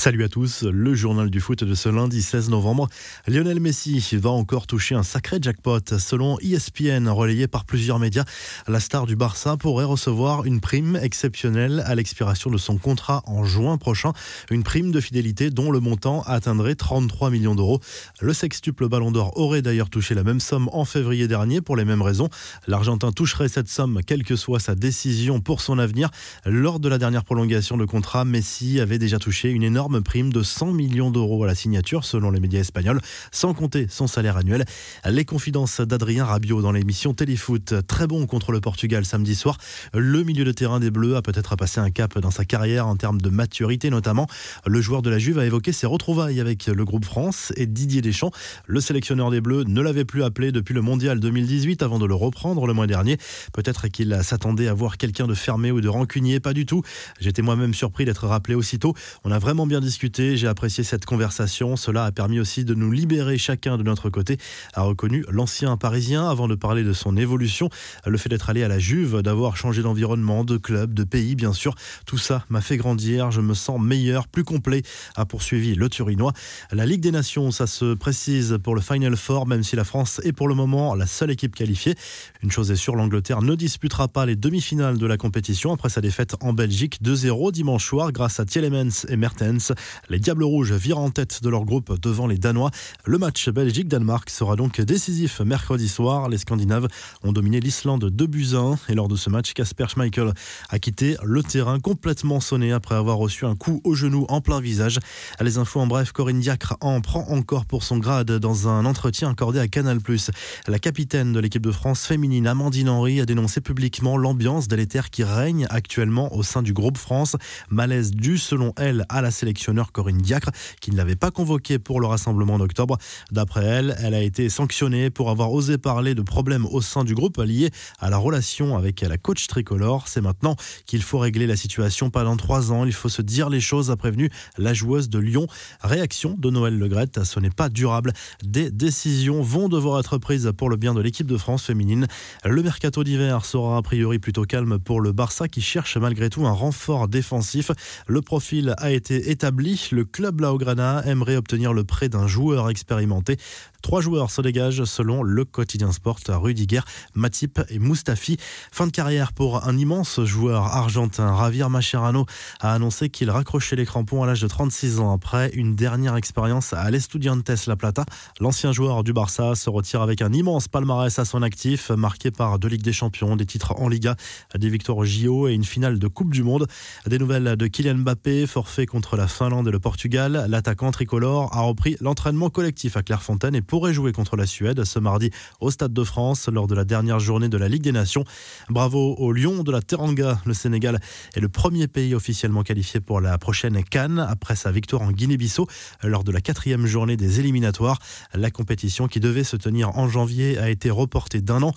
Salut à tous, le journal du foot de ce lundi 16 novembre. Lionel Messi va encore toucher un sacré jackpot. Selon ESPN, relayé par plusieurs médias, la star du Barça pourrait recevoir une prime exceptionnelle à l'expiration de son contrat en juin prochain. Une prime de fidélité dont le montant atteindrait 33 millions d'euros. Le sextuple Ballon d'Or aurait d'ailleurs touché la même somme en février dernier pour les mêmes raisons. L'Argentin toucherait cette somme quelle que soit sa décision pour son avenir. Lors de la dernière prolongation de contrat, Messi avait déjà touché une énorme prime de 100 millions d'euros à la signature, selon les médias espagnols, sans compter son salaire annuel. Les confidences d'Adrien Rabiot dans l'émission Téléfoot, très bon contre le Portugal samedi soir. Le milieu de terrain des Bleus a peut-être passé un cap dans sa carrière en termes de maturité notamment. Le joueur de la Juve a évoqué ses retrouvailles avec le groupe France et Didier Deschamps. Le sélectionneur des Bleus ne l'avait plus appelé depuis le Mondial 2018 avant de le reprendre le mois dernier. Peut-être qu'il s'attendait à voir quelqu'un de fermé ou de rancunier, pas du tout. J'étais moi-même surpris d'être rappelé aussitôt. On a vraiment bien discuté, j'ai apprécié cette conversation. Cela a permis aussi de nous libérer chacun de notre côté, a reconnu l'ancien parisien avant de parler de son évolution. Le fait d'être allé à la Juve, d'avoir changé d'environnement, de club, de pays, bien sûr, tout ça m'a fait grandir. Je me sens meilleur, plus complet, a poursuivi le Turinois. La Ligue des Nations, ça se précise pour le Final Four, même si la France est pour le moment la seule équipe qualifiée. Une chose est sûre, l'Angleterre ne disputera pas les demi-finales de la compétition après sa défaite en Belgique 2-0 dimanche soir grâce à Tielemans et Mertens. Les Diables Rouges virent en tête de leur groupe devant les Danois. Le match Belgique-Danemark sera donc décisif mercredi soir. Les Scandinaves ont dominé l'Islande 2 buts 1 et lors de ce match, Casper Schmeichel a quitté le terrain complètement sonné après avoir reçu un coup au genou en plein visage. Les infos en bref, Corinne Diacre en prend encore pour son grade dans un entretien accordé à Canal+. La capitaine de l'équipe de France féminine, Amandine Henry, a dénoncé publiquement l'ambiance délétère qui règne actuellement au sein du groupe France. Malaise dû, selon elle, à la sélectionneur Corinne Diacre, qui ne l'avait pas convoquée pour le rassemblement d'octobre. D'après elle, elle a été sanctionnée pour avoir osé parler de problèmes au sein du groupe liés à la relation avec la coach tricolore. C'est maintenant qu'il faut régler la situation, pas dans trois ans. Il faut se dire les choses, a prévenu la joueuse de Lyon. Réaction de Noël Legrette, ce n'est pas durable. Des décisions vont devoir être prises pour le bien de l'équipe de France féminine. Le mercato d'hiver sera a priori plutôt calme pour le Barça qui cherche malgré tout un renfort défensif. Le profil a été établi. Le club Laograna aimerait obtenir le prêt d'un joueur expérimenté. Trois joueurs se dégagent selon le quotidien sport Rudiger, Matip et Mustafi. Fin de carrière pour un immense joueur argentin. Javier Mascherano a annoncé qu'il raccrochait les crampons à l'âge de 36 ans après une dernière expérience à l'Estudiantes La Plata. L'ancien joueur du Barça se retire avec un immense palmarès à son actif, marqué par deux Ligues des Champions, des titres en Liga, des victoires JO et une finale de Coupe du Monde. Des nouvelles de Kylian Mbappé, forfait contre la Finlande et le Portugal. L'attaquant tricolore a repris l'entraînement collectif à Clairefontaine pourrait jouer contre la Suède ce mardi au Stade de France lors de la dernière journée de la Ligue des Nations. Bravo au Lion de la Teranga. Le Sénégal est le premier pays officiellement qualifié pour la prochaine Cannes après sa victoire en Guinée-Bissau lors de la quatrième journée des éliminatoires. La compétition qui devait se tenir en janvier a été reportée d'un an.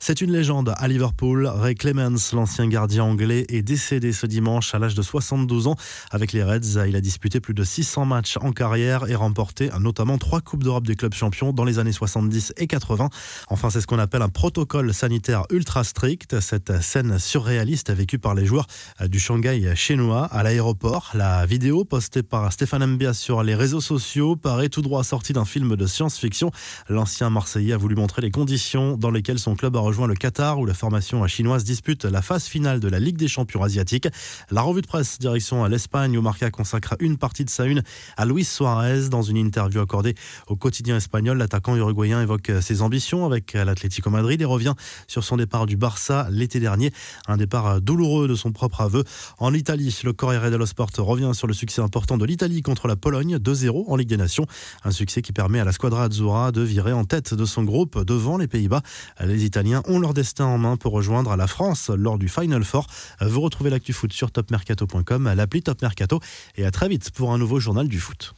C'est une légende à Liverpool. Ray Clemens, l'ancien gardien anglais, est décédé ce dimanche à l'âge de 72 ans. Avec les Reds, il a disputé plus de 600 matchs en carrière et remporté notamment trois Coupes d'Europe des clubs champions dans les années 70 et 80. Enfin, c'est ce qu'on appelle un protocole sanitaire ultra strict. Cette scène surréaliste vécue par les joueurs du Shanghai chinois à l'aéroport. La vidéo postée par Stéphane Mbia sur les réseaux sociaux paraît tout droit sortie d'un film de science-fiction. L'ancien Marseillais a voulu montrer les conditions dans lesquelles son club a rejoint le Qatar où la formation chinoise dispute la phase finale de la Ligue des champions asiatiques. La revue de presse direction à l'Espagne où Marca consacre une partie de sa une à Luis Suarez dans une interview accordée au quotidien L'attaquant uruguayen évoque ses ambitions avec l'Atlético Madrid et revient sur son départ du Barça l'été dernier. Un départ douloureux de son propre aveu. En Italie, le Corriere dello Sport revient sur le succès important de l'Italie contre la Pologne 2-0 en Ligue des Nations. Un succès qui permet à la Squadra Azzurra de virer en tête de son groupe devant les Pays-Bas. Les Italiens ont leur destin en main pour rejoindre la France lors du Final Four. Vous retrouvez l'actu foot sur topmercato.com, l'appli Top Mercato et à très vite pour un nouveau journal du foot.